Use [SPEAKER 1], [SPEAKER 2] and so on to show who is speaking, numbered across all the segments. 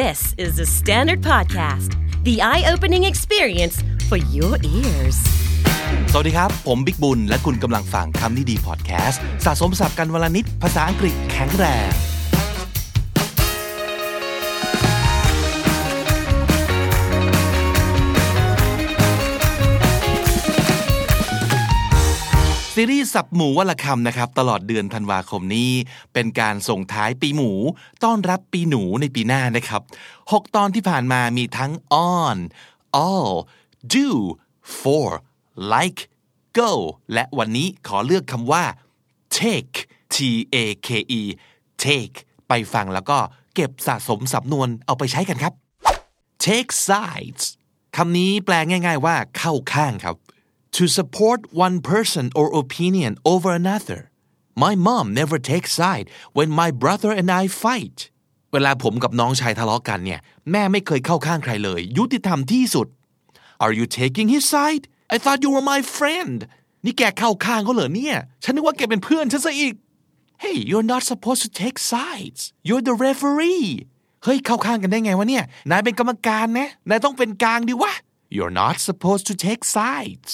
[SPEAKER 1] This is the Standard Podcast, the eye opening experience for your ears.
[SPEAKER 2] สวัสดีครับ ผมบิ๊กบุญ และคุณกำลังฟังคำนี้ดีพอดแคสต์ สะสมสับกันวลนิด ภาษาอังกฤษแข็งแรง ซีรีส์สับหมูวันละคำนะครับ ตลอดเดือนธันวาคมนี้ เป็นการส่งท้ายปีหมู ต้อนรับปีหนูในปีหน้านะครับ 6 ตอนที่ผ่านมามีทั้ง on all do for like go และวันนี้ขอเลือกคำว่า take t a k e take ไปฟังแล้วก็เก็บสะสมสำนวนเอาไปใช้กันครับ take sides คำนี้แปลง่าย ๆ ว่าเข้าข้างครับ to support one person or opinion over another my mom never takes side when my brother and I fight เวลาผมกับน้องชายทะเลาะกันเนี่ย แม่ไม่เคยเข้าข้างใครเลย ยุติธรรมที่สุด Are you taking his side I thought you were my friend นี่แกเข้าข้างเขาเหรอเนี่ย ฉันนึกว่าแกเป็นเพื่อนฉันซะอีก Hey you're not supposed to take sides you're the referee เฮ้ยเข้าข้างกันได้ไงวะเนี่ย นายเป็นกรรมการนะ นายต้องเป็นกลางดิวะ You're not supposed to take sides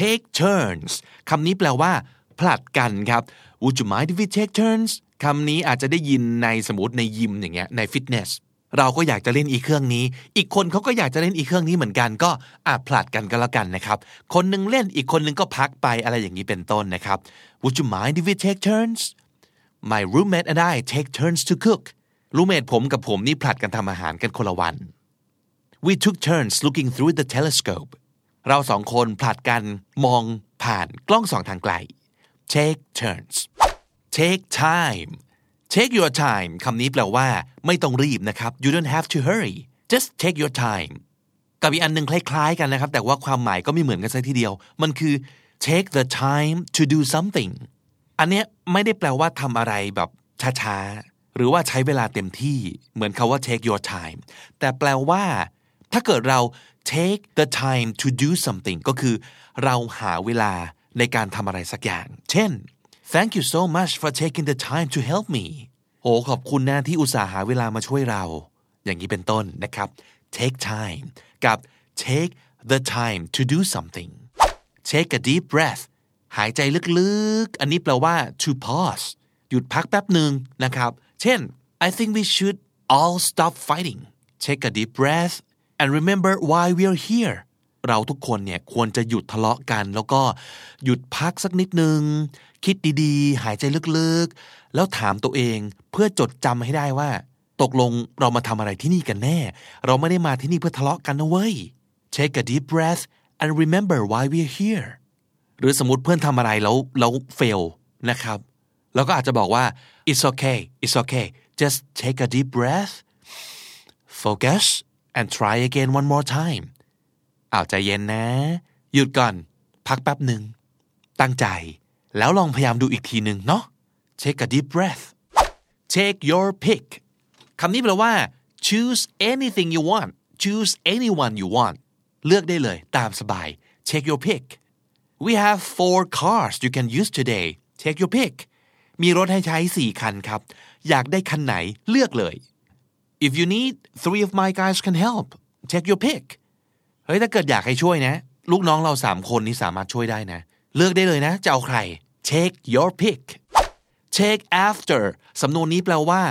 [SPEAKER 2] Take turns คำนี้แปลว่า ผลัดกันครับ Would you mind if we take turns คำนี้อาจจะได้ยินในสมมติในยิมอย่างเงี้ยในฟิตเนสเราก็อยากจะเล่นอีเครื่องนี้ อีกคนเขาก็อยากจะเล่นอีเครื่องนี้เหมือนกัน ก็อาจผลัดกันก็แล้วกันนะครับ คนหนึ่งเล่นอีกคนหนึ่งก็พักไปอะไรอย่างนี้เป็นต้นนะครับ Would you mind if we take turns My roommate and I take turns to cook รูเมทผมกับผมนี่ผลัดกันทำอาหารกันคนละวัน We took turns looking through the telescope เราสองคนผลัดกันมองผ่านกล้องสองทางไกล take turns take time take your time คำนี้แปลว่า ไม่ต้องรีบนะครับ you don't have to hurry just take your time กับอีกอันหนึ่งคล้ายๆกันนะครับ แต่ว่าความหมายก็ไม่เหมือนกันซะทีเดียว มันคือ take the time to do something อันเนี้ยไม่ได้แปลว่าทำอะไรแบบช้าๆ หรือว่าใช้เวลาเต็มที่เหมือนคาว่า take your time แต่แปลว่า ถ้าเกิดเรา take the time to do something ก็คือเราหาเวลาในการทำอะไรสักอย่าง เช่น thank you so much for taking the time to help me โอ้ขอบคุณนะที่อุตส่าห์หาเวลามาช่วยเรา อย่างนี้เป็นต้นนะครับ take time กับ take the time to do something take a deep breath หายใจลึกๆ อันนี้แปลว่า to pause หยุดพักแป๊บหนึ่งนะครับ เช่น I think we should all stop fighting take a deep breath and remember why we're here เราทุกคนเนี่ยควรจะหยุดทะเลาะกัน แล้วก็หยุดพักสักนิดนึง คิดดีๆ หายใจลึกๆ แล้วถามตัวเองเพื่อจดจำให้ได้ว่า ตกลงเรามาทำอะไรที่นี่กันแน่ เราไม่ได้มาที่นี่เพื่อทะเลาะกันนะเว้ย take a deep breath and remember why we're here หรือสมมติเพื่อนทำอะไรแล้วแล้ว fail นะครับ แล้วก็อาจจะบอกว่า it's okay it's okay just take a deep breath focus and try again one more time เอาใจเย็นนะ หยุดก่อน พักแป๊บหนึ่ง ตั้งใจ แล้วลองพยายามดูอีกทีหนึ่งเนาะ take a deep breath take your pick คำนี้แปลว่า choose anything you want choose anyone you want เลือกได้เลยตามสบาย take your pick we have four cars you can use today take your pick มีรถให้ใช้สี่คันครับ อยากได้คันไหนเลือกเลย if you need three of my guys can help take your pick เฮ้ยถ้าเกิดอยากให้ช่วยนะ ลูกน้องเราสามคนนี้สามารถช่วยได้นะ เลือกได้เลยนะ จะเอาใคร take your pick take after สำนวนนี้แปลว่า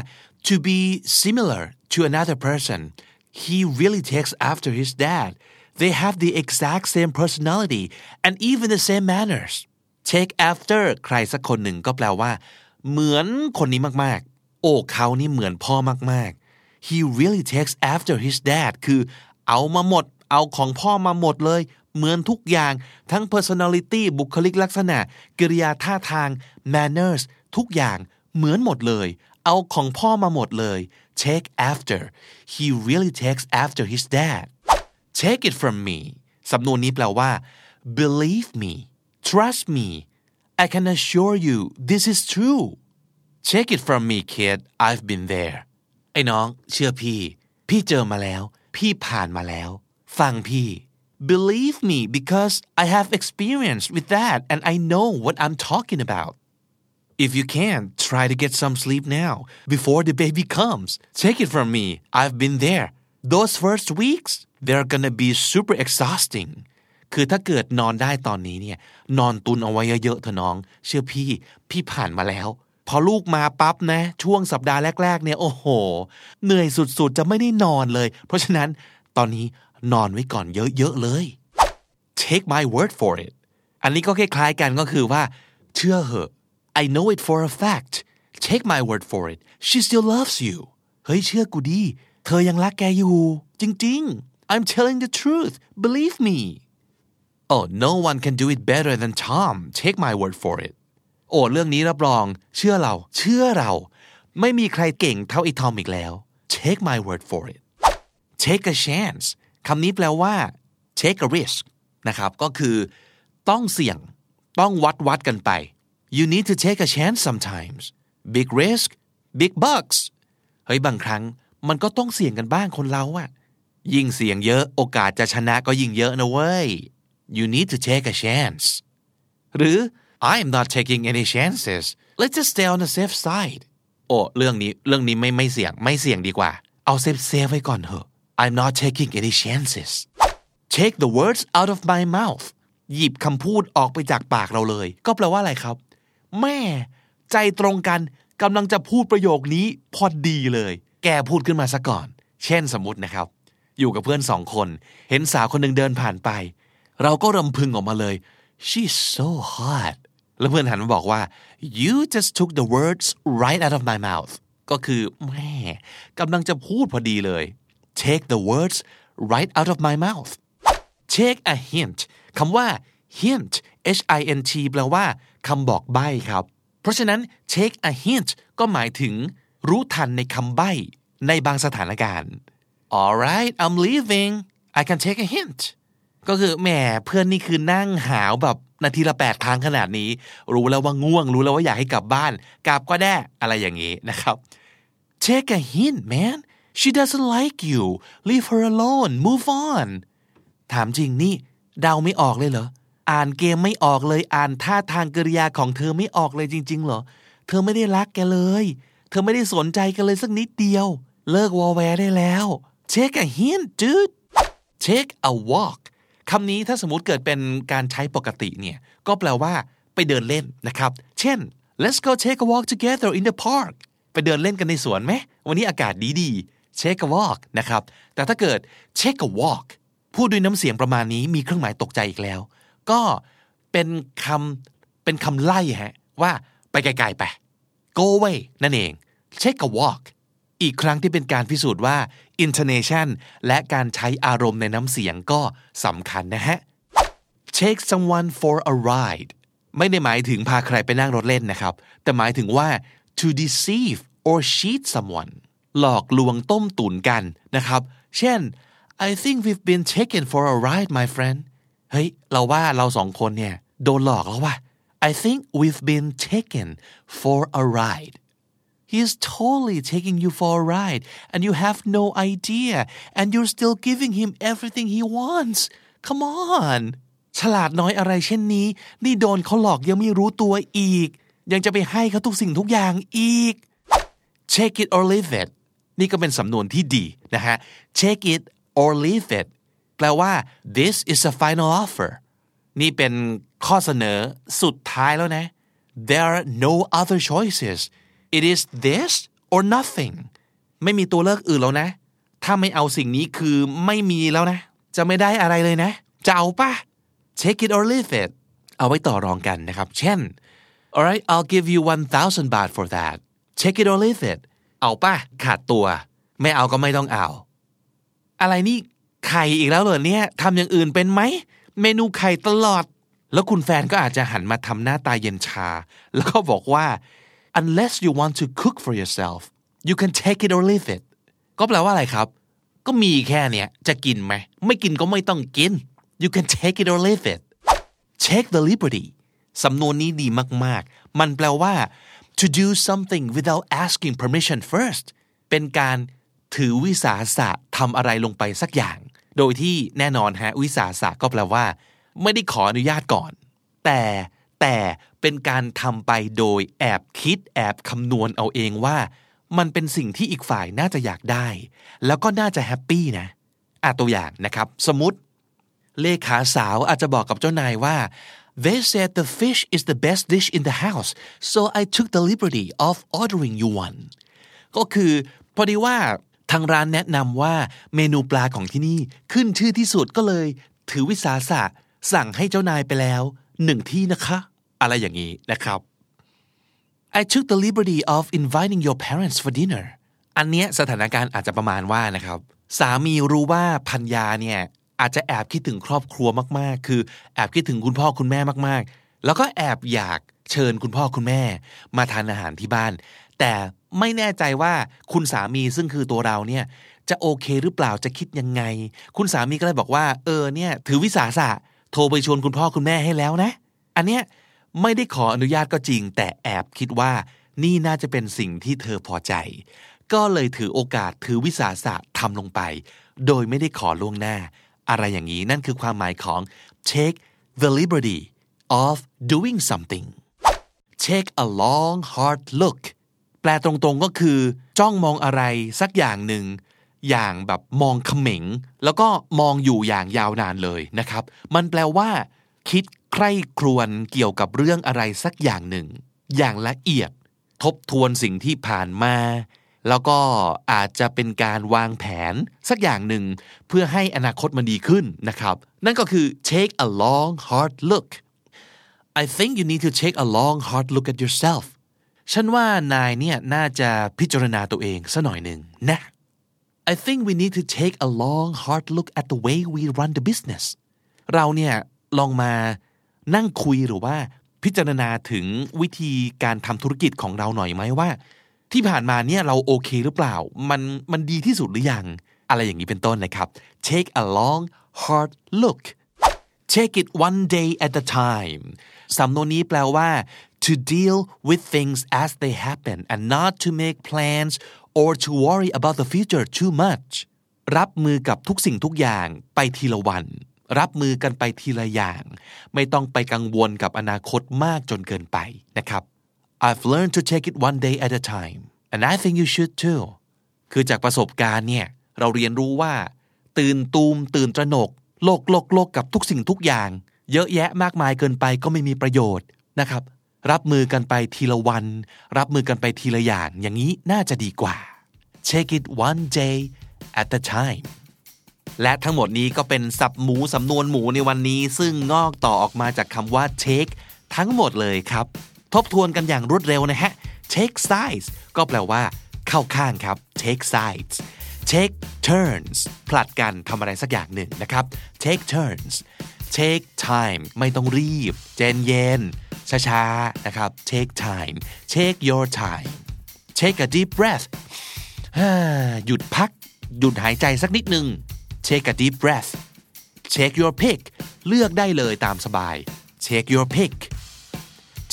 [SPEAKER 2] to be similar to another person he really takes after his dad they have the exact same personality and even the same manners take after ใครสักคนหนึ่งก็แปลว่า เหมือนคนนี้มากๆ โอ้เขานี่เหมือนพ่อมาก he really takes after his dad คือเอามาหมด เอาของพ่อมาหมดเลย เหมือนทุกอย่างทั้ง personality บุคลิกลักษณะ กิริยาท่าทาง manners ทุกอย่างเหมือนหมดเลย เอาของพ่อมาหมดเลย take after he really takes after his dad take it from me สำนวนนี้แปลว่า believe me trust me I can assure you this is true take it from me kid I've been there ไอ้น้องเชื่อพี่ พี่เจอมาแล้ว พี่ผ่านมาแล้ว ฟังพี่ believe me because I have experience with that and I know what I'm talking about if you can try to get some sleep now before the baby comes take it from me I've been there those first weeks they're gonna be super exhausting คือถ้าเกิดนอนได้ตอนนี้เนี่ย นอนตุนเอาไว้เยอะๆเถอะน้อง เชื่อพี่ พี่ผ่านมาแล้ว พอลูกมาปั๊บนะ ช่วงสัปดาห์แรกๆเนี่ยโอ้โห เหนื่อยสุดๆ จะไม่ได้นอนเลย เพราะฉะนั้นตอนนี้นอนไว้ก่อนเยอะๆเลย take my word for it อันนี้ก็คล้ายๆกันก็คือว่า เชื่อเหอะ I know it for a fact take my word for it she still loves you เฮ้ยเชื่อกูดี เธอยังรักแกอยู่ จริงๆ I'm telling the truth believe me oh no one can do it better than Tom take my word for it โอ้เรื่องนี้รับรอง เชื่อเรา เชื่อเรา ไม่มีใครเก่งเท่าไอ้ทอมอีกแล้ว take my word for it take a chance คำนี้แปลว่า take a risk นะครับก็คือต้องเสี่ยงต้องวัดวัดกันไป you need to take a chance sometimes big risk big bucks เฮ้ยบางครั้งมันก็ต้องเสี่ยงกันบ้างคนเราอะยิ่งเสี่ยงเยอะโอกาสจะชนะก็ยิ่งเยอะนะเว้ย you need to take a chance หรือ I am not taking any chances let's just stay on the safe side โอ้เรื่องนี้เรื่องนี้ไม่ไม่เสี่ยงไม่เสี่ยงดีกว่า เอา safe safe ไว้ก่อนเถอะ I'm not taking any chances take the words out of my mouth หยิบคำพูดออกไปจากปากเราเลย ก็แปลว่าอะไรครับ แหมใจตรงกันกำลังจะพูดประโยคนี้พอดีเลย แกพูดขึ้นมาซะก่อน เช่นสมมตินะครับ อยู่กับเพื่อนสองคน เห็นสาวคนหนึ่งเดินผ่านไป เราก็รำพึงออกมาเลย she's so hot แล้วเพื่อนหันมาบอกว่า you just took the words right out of my mouth ก็คือแม่กำลังจะพูดพอดีเลย take the words right out of my mouth take a hint คำว่า hint h i n t แปลว่าคำบอกใบ้ครับ เพราะฉะนั้น take a hint ก็หมายถึงรู้ทันในคำใบ้ในบางสถานการณ์ alright I'm leaving I can take a hint ก็คือแหมเพื่อนนี่คือนั่งหาวแบบ นาทีละแปดครั้งขนาดนี้ รู้แล้วว่าง่วง รู้แล้วว่าอยากให้กลับบ้านกลับก็ได้อะไรอย่างนี้นะครับ take a hint man she doesn't like you leave her alone move on ถามจริงนี่เดาไม่ออกเลยเหรออ่านเกมไม่ออกเลยอ่านท่าทางกริยาของเธอไม่ออกเลยจริง ๆ เหรอ เธอไม่ได้รักแกเลย เธอไม่ได้สนใจกันเลยสักนิดเดียว เลิกวอลแวร์ได้แล้ว take a hint dude take a walk คำนี้ถ้าสมมติเกิดเป็นการใช้ปกติเนี่ย ก็แปลว่าไปเดินเล่นนะครับ เช่น let's go take a walk together in the park ไปเดินเล่นกันในสวนไหม วันนี้อากาศดีๆ take a walk นะครับ แต่ถ้าเกิด take a walk พูดด้วยน้ำเสียงประมาณนี้มีเครื่องหมายตกใจอีกแล้ว ก็เป็นคำเป็นคำไล่ฮะว่าไปไกลๆไป go away นั่นเอง take a walk อีกครั้งที่เป็นการพิสูจน์ว่า intonation และการใช้อารมณ์ในน้ำเสียงก็สำคัญนะฮะ take someone for a ride ไม่ได้หมายถึงพาใครไปนั่งรถเล่นนะครับ แต่หมายถึงว่า to deceive or cheat someone หลอกลวงต้มตุ๋นกันนะครับ เช่น I think we've been taken for a ride my friend เฮ้ย เราว่าเราสองคนเนี่ย โดนหลอกแล้วว่ะ I think we've been taken for a ride He's totally taking you for a ride and you have no idea and you're still giving him everything he wants come on ฉลาดน้อยอะไรเช่นนี้ นี่โดนเขาหลอกยังไม่รู้ตัวอีก ยังจะไปให้เขาทุกสิ่งทุกอย่างอีก take it or leave it นี่ก็เป็นสำนวนที่ดีนะฮะ take it or leave it แปลว่า this is a final offer นี่เป็นข้อเสนอสุดท้ายแล้วนะ there are no other choices it is this or nothing ไม่มีตัวเลือกอื่นแล้วนะ ถ้าไม่เอาสิ่งนี้คือไม่มีแล้วนะ จะไม่ได้อะไรเลยนะ จะเอาปะ take it or leave it เอาไว้ต่อรองกันนะครับ เช่น alright I'll give you 1,000บาท for that take it or leave it เอาปะขาดตัว ไม่เอาก็ไม่ต้องเอา อะไรนี่ไข่อีกแล้วเหรอเนี่ยทำอย่างอื่นเป็นไหม เมนูไข่ตลอด แล้วคุณแฟนก็อาจจะหันมาทำหน้าตาเย็นชา แล้วก็บอกว่า unless you want to cook for yourself you can take it or leave it ก็แปลว่าอะไรครับ ก็มีแค่เนี้ยจะกินไหม ไม่กินก็ไม่ต้องกิน you can take it or leave it take the liberty สำนวนนี้ดีมาก ๆ มันแปลว่า to do something without asking permission first เป็นการถือวิสาสะทำอะไรลงไปสักอย่าง โดยที่แน่นอนฮะวิสาสะก็แปลว่า ไม่ได้ขออนุญาตก่อน แต่ แต่เป็นการทำไปโดยแอบคิดแอบคำนวณเอาเองว่า มันเป็นสิ่งที่อีกฝ่ายน่าจะอยากได้ แล้วก็น่าจะแฮปปี้นะอะตัวอย่างนะครับ สมมติ เลขาสาวอาจจะบอกกับเจ้านายว่า they said the fish is the best dish in the house so I took the liberty of ordering you one ก็คือพอดีว่าทางร้านแนะนำว่าเมนูปลาของที่นี่ขึ้นชื่อที่สุดก็เลย ถือวิสาสะสั่งให้เจ้านายไปแล้วหนึ่งที่นะคะ อะไรอย่างนี้นะครับ I took the liberty of inviting your parents for dinner อันเนี้ยสถานการณ์อาจจะประมาณว่านะครับ สามีรู้ว่าพัญญาเนี่ยอาจจะแอบคิดถึงครอบครัวมากๆ คือแอบคิดถึงคุณพ่อคุณแม่มากๆ แล้วก็แอบอยากเชิญคุณพ่อคุณแม่ มาทานอาหารที่บ้าน แต่ไม่แน่ใจว่าคุณสามีซึ่งคือตัวเราเนี่ยจะโอเคหรือเปล่าจะคิดยังไง คุณสามีก็เลยบอกว่า เออเนี่ยถือวิสาสะโทรไปชวนคุณพ่อคุณแม่ให้แล้วนะ อันเนี้ย ไม่ได้ขออนุญาตก็จริง แต่แอบคิดว่านี่น่าจะเป็นสิ่งที่เธอพอใจ ก็เลยถือโอกาสถือวิสาสะทำลงไป โดยไม่ได้ขอล่วงหน้า อะไรอย่างนี้นั่นคือความหมายของ take the liberty of doing something take a long hard look แปลตรงๆก็คือ จ้องมองอะไรสักอย่างหนึ่ง อย่างแบบมองเขม็ง แล้วก็มองอยู่อย่างยาวนานเลยนะครับ มันแปลว่า คิด ใคร่ครวญเกี่ยวกับเรื่องอะไรสักอย่างหนึ่ง อย่างละเอียดทบทวนสิ่งที่ผ่านมา แล้วก็อาจจะเป็นการวางแผนสักอย่างหนึ่ง เพื่อให้อนาคตมันดีขึ้นนะครับ นั่นก็คือ take a long hard look I think you need to take a long hard look at yourself ฉันว่านายเนี่ยน่าจะพิจารณาตัวเองสัหน่อยหนึ่งนะ I think we need to take a long hard look at the way we run the business เราเนี่ยลองมา นั่งคุยหรือว่าพิจารณาถึงวิธีการทำธุรกิจของเราหน่อยไหมว่า ที่ผ่านมาเนี่ยเราโอเคหรือเปล่า มันมันดีที่สุดหรือยัง อะไรอย่างนี้เป็นต้นนะครับ take a long hard look take it one day at a time สำนวนนี้แปลว่า to deal with things as they happen and not to make plans or to worry about the future too much รับมือกับทุกสิ่งทุกอย่างไปทีละวัน รับมือกันไปทีละอย่าง ไม่ต้องไปกังวลกับอนาคตมากจนเกินไปนะครับ I've learned to take it one day at a time and I think you should too คือจากประสบการณ์เนี่ย เราเรียนรู้ว่า ตื่นตูม ตื่นตระหนก โลกโลกโลกกับทุกสิ่งทุกอย่าง เยอะแยะมากมายเกินไปก็ไม่มีประโยชน์นะครับ รับมือกันไปทีละวัน รับมือกันไปทีละอย่าง อย่างนี้น่าจะดีกว่า take it one day at a time และทั้งหมดนี้ก็เป็นสับหมูสำนวนหมูในวันนี้ ซึ่งงอกต่อออกมาจากคำว่า take ทั้งหมดเลยครับ ทบทวนกันอย่างรวดเร็วนะฮะ take sides ก็แปลว่า เข้าข้างครับ take sides take turns ผลัดกันทำอะไรสักอย่างหนึ่งนะครับ take turns take time ไม่ต้องรีบ เจนเย็นช้าๆนะครับ take time take your time take a deep breath หยุดพัก หยุดหายใจสักนิดหนึ่ง take a deep breath take your pick เลือกได้เลยตามสบาย take your pick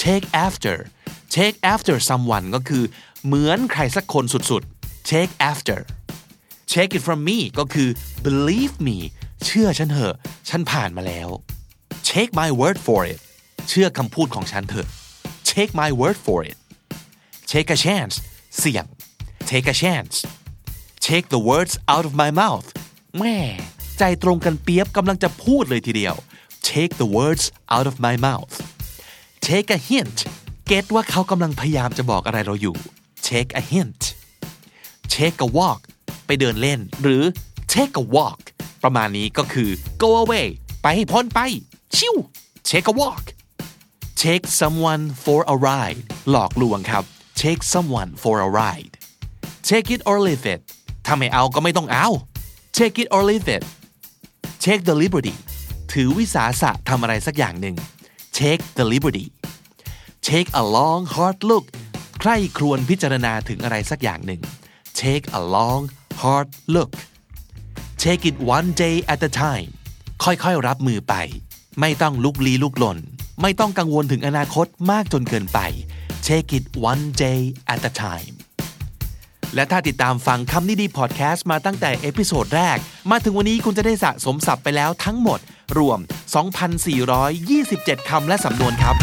[SPEAKER 2] take after take after someone ก็คือ เหมือนใครสักคนสุดๆ take after take it from me ก็คือ believe me เชื่อฉันเถอะ ฉันผ่านมาแล้ว take my word for it เชื่อคำพูดของฉันเถอะ take my word for it take a chance เสี่ยง take a chance take the words out of my mouth แม่ใจตรงกันเปียบกำลังจะพูดเลยทีเดียว take the words out of my mouth take a hint เก็ตว่าเขากำลังพยายามจะบอกอะไรเราอยู่ take a hint take a walk ไปเดินเล่น หรือ take a walk ประมาณนี้ก็คือ go away ไปให้พ้นไป ชิว take a walk take someone for a ride หลอกลวงครับ take someone for a ride take it or leave it ถ้าไม่เอาก็ไม่ต้องเอา take it or leave it take the liberty ถือวิสาสะทำอะไรสักอย่างหนึ่ง take the liberty take a long hard look ใคร่ครวญพิจารณาถึงอะไรสักอย่างหนึ่ง take a long hard look take it one day at a time ค่อยๆ รับมือไป ไม่ต้องลุกลี้ลุกลน ไม่ต้องกังวลถึงอนาคตมากจนเกินไป take it one day at a time และถ้าติดตามฟังคำนี้ดีพอดแคสต์มาตั้งแต่ episode แรก มาถึงวันนี้คุณจะได้สะสมศัพท์ไปแล้วทั้งหมด รวม 2,427 คำและสำนวนครับ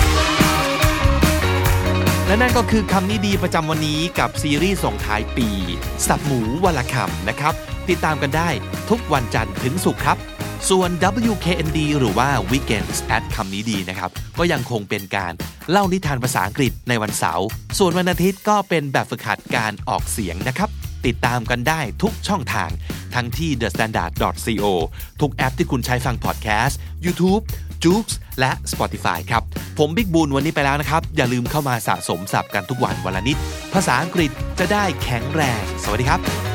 [SPEAKER 2] และนั่นก็คือคำนี้ดีประจำวันนี้กับซีรีส์ส่งท้ายปี สับหมูวันละคำนะครับ ติดตามกันได้ทุกวันจันทร์ถึงศุกร์ครับ ส่วน WKND หรือว่า Weekends at คำนี้ดีนะครับ ก็ยังคงเป็นการเล่านิทานภาษาอังกฤษในวันเสาร์ ส่วนวันอาทิตย์ก็เป็นแบบฝึกหัดการออกเสียงนะครับ ติดตามกันได้ทุกช่องทาง ทั้งที่ thestandard.co ทุกแอปที่คุณใช้ฟังพอดแคสต์ YouTube j o o x และ Spotify ครับ ผมบิ๊กบูลวันนี้ไปแล้วนะครับ อย่าลืมเข้ามาสะสมศัพท์กันทุกวันวันละนิด ภาษาอังกฤษจะได้แข็งแรง สวัสดีครับ